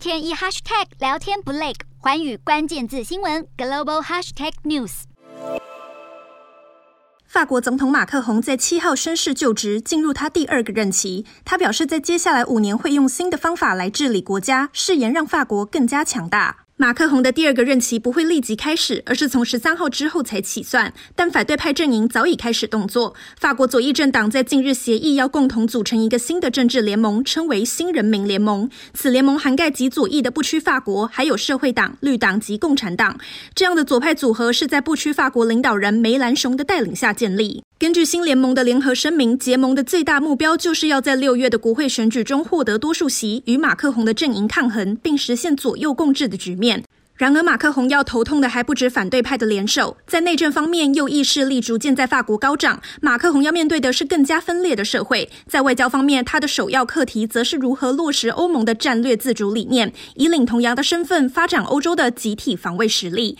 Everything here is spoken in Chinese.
天一 hashtag 聊天不累，环宇关键字新闻 global hashtag news。法国总统马克宏在七号宣誓就职，进入他第二个任期。他表示，在接下来五年会用新的方法来治理国家，誓言让法国更加强大。马克宏的第二个任期不会立即开始，而是从十三号之后才起算。但反对派阵营早已开始动作。法国左翼政党在近日协议要共同组成一个新的政治联盟，称为新人民联盟。此联盟涵盖极左翼的不屈法国，还有社会党、绿党及共产党。这样的左派组合是在不屈法国领导人梅兰雄的带领下建立。根据新联盟的联合声明，结盟的最大目标就是要在六月的国会选举中获得多数席，与马克宏的阵营抗衡，并实现左右共治的局面。然而，马克宏要头痛的还不止反对派的联手，在内政方面，右翼势力逐渐在法国高涨。马克宏要面对的是更加分裂的社会。在外交方面，他的首要课题则是如何落实欧盟的战略自主理念，以领头羊的身份发展欧洲的集体防卫实力。